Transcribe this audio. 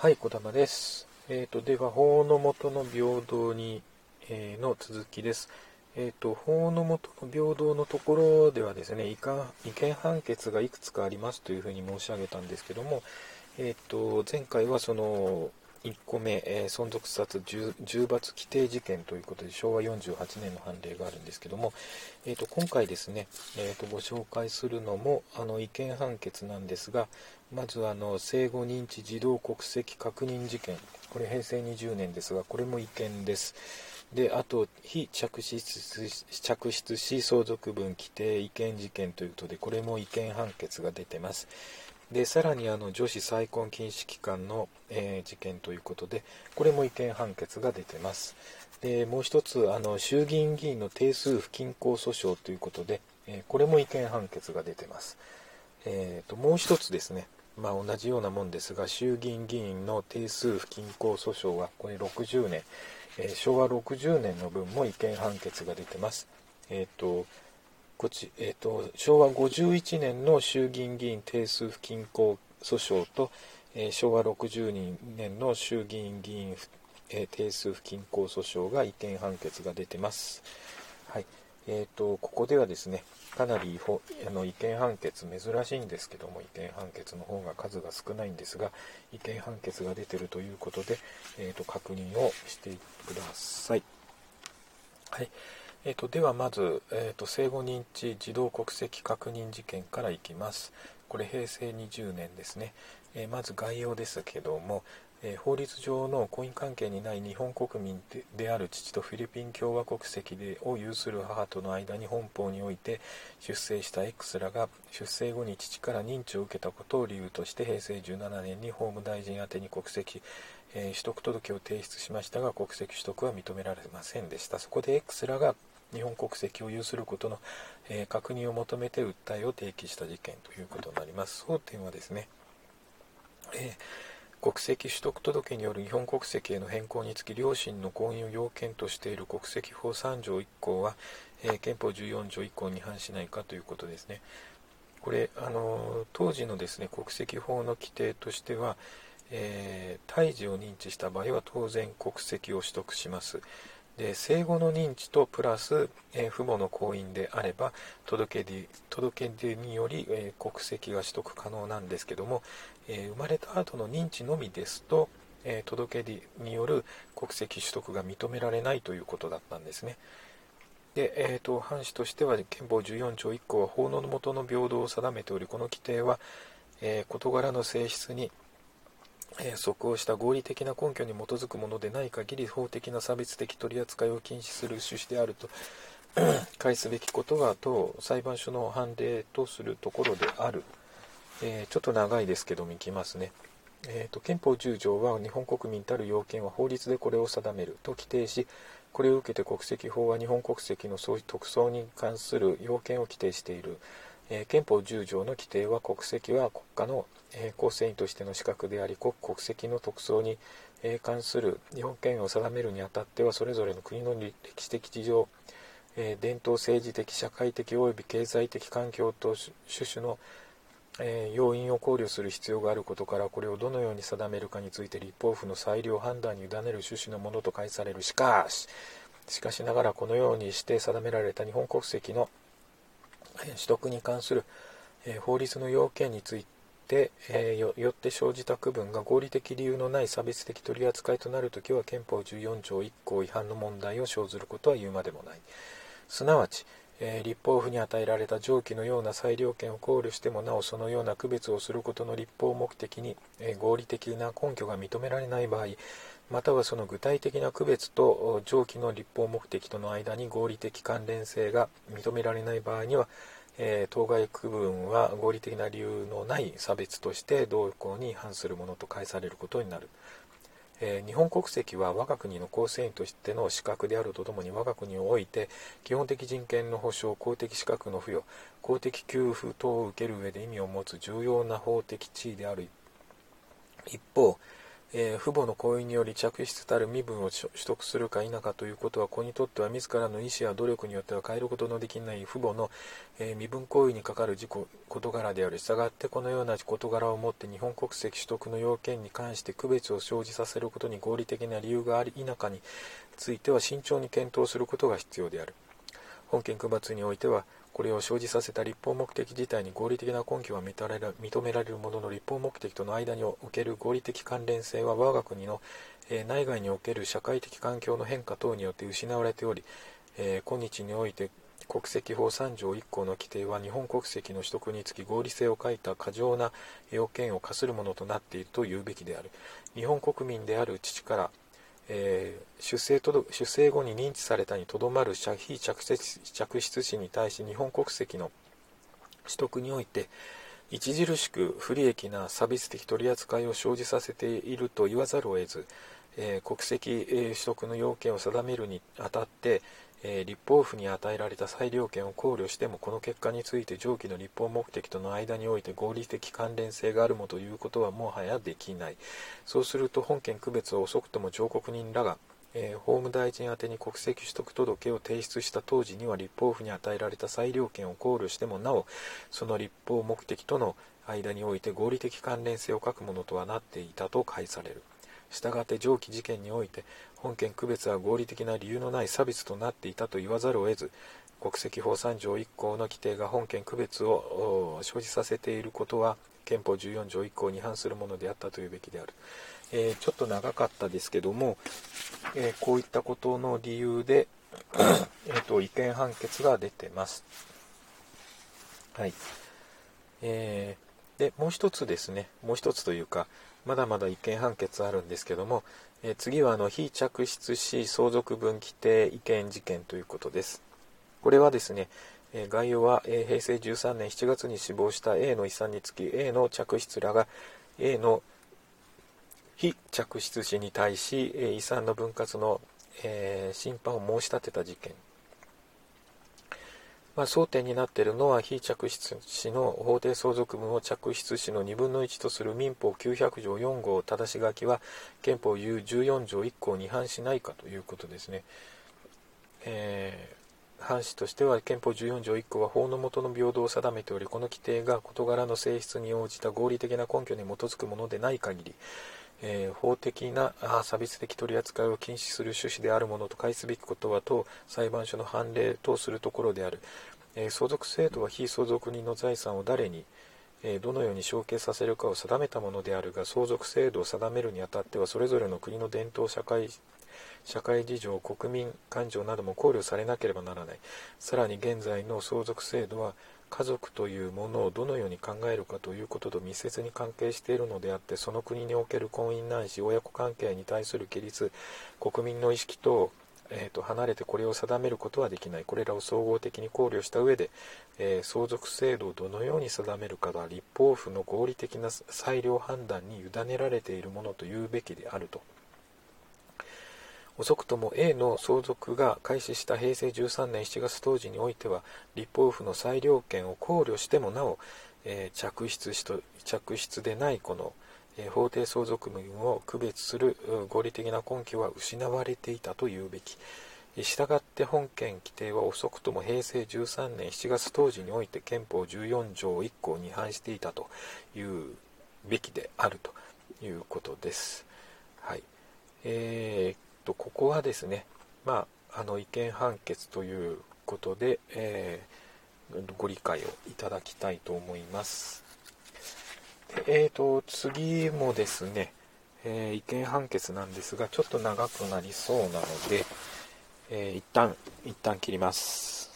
はい、小玉です。えっ、ー、と、では、法の元の平等に、えー、の続きです。えっ、ー、と、法の元の平等のところではですね、違見判決がいくつかありますというふうに申し上げたんですけども、えっ、と、前回はその、1個目、えー、存続殺重罰規定事件ということで昭和48年の判例があるんですけども、えーと、今回ですね、えーと、ご紹介するのもあの違憲判決なんですがまずあの生後認知児童国籍確認事件。これ平成20年ですがこれも違憲です。であと非着室着室し相続分規定違憲事件ということでこれも違憲判決が出てます。でさらにあの女子再婚禁止期間の、えー、事件ということでこれも違憲判決が出てます。でもう一つあの衆議院議員の定数不均衡訴訟ということで、えー、これも違憲判決が出てます、えーと、もう一つですね。まあ、同じようなもんですが衆議院議員の定数不均衡訴訟はこれ60年、えー、昭和60年の分も違憲判決が出てます。えっ、ー、とこっち、えーと、昭和51年の衆議院議員定数不均衡訴訟と、えー、昭和62年の衆議院議員、えー、定数不均衡訴訟が違憲判決が出てます。はいえーと、ここではですねかなりあの違憲判決珍しいんですけども違憲判決の方が数が少ないんですが違憲判決が出てるということで、えーと確認をしてください。はいえーと、ではまず、えーと、生後認知児童国籍確認事件からいきます。これ平成20年ですね。えー、まず概要ですけども、えー、法律上の婚姻関係にない日本国民である父とフィリピン共和国籍でを有する母との間に本法において出生した X らが出生後に父から認知を受けたことを理由として平成17年に法務大臣宛てに国籍、取得届を提出しましたが国籍取得は認められませんでしたそこで X らが日本国籍を有することの、えー、確認を求めて訴えを提起した事件ということになります。争点はですね、えー、国籍取得届による日本国籍への変更につき両親の婚姻を要件としている国籍法3条1項は、えー、憲法14条1項に反しないかということですね。これ、あの当時のですね国籍法の規定としては、えー、胎児を認知した場合は当然国籍を取得します。で生後の認知とプラス、えー、父母の婚姻であれば届け出届け出により、えー、国籍が取得可能なんですけども、えー、生まれた後の認知のみですと、え届け出による国籍取得が認められないということだったんですね。で、えーと、藩士としては憲法14条1項は法の下の平等を定めておりこの規定は、え事柄の性質にえ即応した合理的な根拠に基づくものでない限り法的な差別的取り扱いを禁止する趣旨であると 返すべきことが当裁判所の判例とするところである、えー、ちょっと長いですけどもいきますね、えーと、憲法10条は日本国民たる要件は法律でこれを定めると規定しこれを受けて国籍法は日本国籍の特捜に関する要件を規定している。え憲法10条の規定は国籍は国家の、え構成員としての資格であり国国籍の特捜に、え関する日本権を定めるにあたってはそれぞれの国の歴史的事情、え伝統政治的社会的及び経済的環境と種々の、え要因を考慮する必要があることからこれをどのように定めるかについて立法府の裁量判断に委ねる趣旨のものと解される。しかししかしながらこのようにして定められた日本国籍の取得に関する、え法律の要件について、えよって生じた区分が合理的理由のない差別的取り扱いとなるときは憲法14条1項違反の問題を生ずることは言うまでもない。すなわち、え立法府に与えられた上記のような裁量権を考慮してもなおそのような区別をすることの立法目的に、え合理的な根拠が認められない場合またはその具体的な区別と上記の立法目的との間に合理的関連性が認められない場合には、え、当該区分は合理的な理由のない差別として同項に反するものと解されることになる、え、日本国籍は我が国の構成員としての資格であるとともに我が国において基本的人権の保障公的資格の付与公的給付等を受ける上で意味を持つ重要な法的地位である。一方えー、父母の行為により着室たる身分を取得するか否かということは子にとっては自らの意思や努力によっては変えることのできない父母の、えー、身分行為にかかる自己事柄である。従ってこのような事柄をもって日本国籍取得の要件に関して区別を生じさせることに合理的な理由があり否かについては慎重に検討することが必要である。本件区別においてはこれを生じさせた立法目的自体に合理的な根拠は認められるものの立法目的との間における合理的関連性は我が国の、え内外における社会的環境の変化等によって失われており、え今日において国籍法3条1項の規定は日本国籍の取得につき合理性を欠いた過剰な要件を課するものとなっていると言うべきである。日本国民である父からえー、出生と出生後に認知されたにとどまる非着着出子に対し日本国籍の取得において著しく不利益な差別的取り扱いを生じさせていると言わざるを得ず、えー、国籍、取得の要件を定めるにあたって、えー、立法府に与えられた裁量権を考慮してもこの結果について上記の立法目的との間において合理的関連性があるもということはもはやできないそうすると本件区別は遅くとも上告人らがえー、法務大臣宛に国籍取得届を提出した当時には立法府に与えられた裁量権を考慮してもなおその立法目的との間において合理的関連性を欠くものとはなっていたと解される。したがって上記事件において本件区別は合理的な理由のない差別となっていたと言わざるを得ず国籍法3条1項の規定が本件区別を生じさせていることは憲法14条1項に違反するものであったというべきである、えー、ちょっと長かったですけども、えー、こういったことの理由でえーと違憲判決が出てます。はい。えー、でもう一つですね。もう一つというかまだまだ違憲判決あるんですけども、え次はあの非着出し相続分規定違憲事件ということです。これはですね、え概要は、え平成13年7月に死亡した A の遺産につき A の着出らが A の非着出子に対し、え遺産の分割の、え審判を申し立てた事件まあ、争点になっているのは非着出子の法定相続分を着出子の2分の1とする民法900条4号正し書きは憲法14条1項に違反しないかということですね。えー、反しとしては憲法14条1項は法の下の平等を定めておりこの規定が事柄の性質に応じた合理的な根拠に基づくものでない限りえー、法的な差別的取り扱いを禁止する趣旨であるものと返すべきことは当裁判所の判例とするところである、えー、相続制度は非相続人の財産を誰に、えー、どのように承継させるかを定めたものであるが相続制度を定めるにあたってはそれぞれの国の伝統社会社会事情国民感情なども考慮されなければならない。さらに現在の相続制度は家族というものをどのように考えるかということと密接に関係しているのであってその国における婚姻ないし親子関係に対する規律国民の意識と,、えーと、離れてこれを定めることはできないこれらを総合的に考慮した上で、えー、相続制度をどのように定めるかが立法府の合理的な裁量判断に委ねられているものというべきであると。遅くとも A の相続が開始した平成13年7月当時においては立法府の裁量権を考慮してもなお、えー、着出しと着出でないこの、えー、法定相続分を区別する合理的な根拠は失われていたというべき。したがって本件規定は遅くとも平成13年7月当時において憲法14条1項に違反していたというべきであるということです。はい。えーとここはですね、まあ、あの違憲判決ということで、えー、ご理解をいただきたいと思います。えーと、次もですね、えー、違憲判決なんですが、ちょっと長くなりそうなので、えー、一旦、一旦切ります。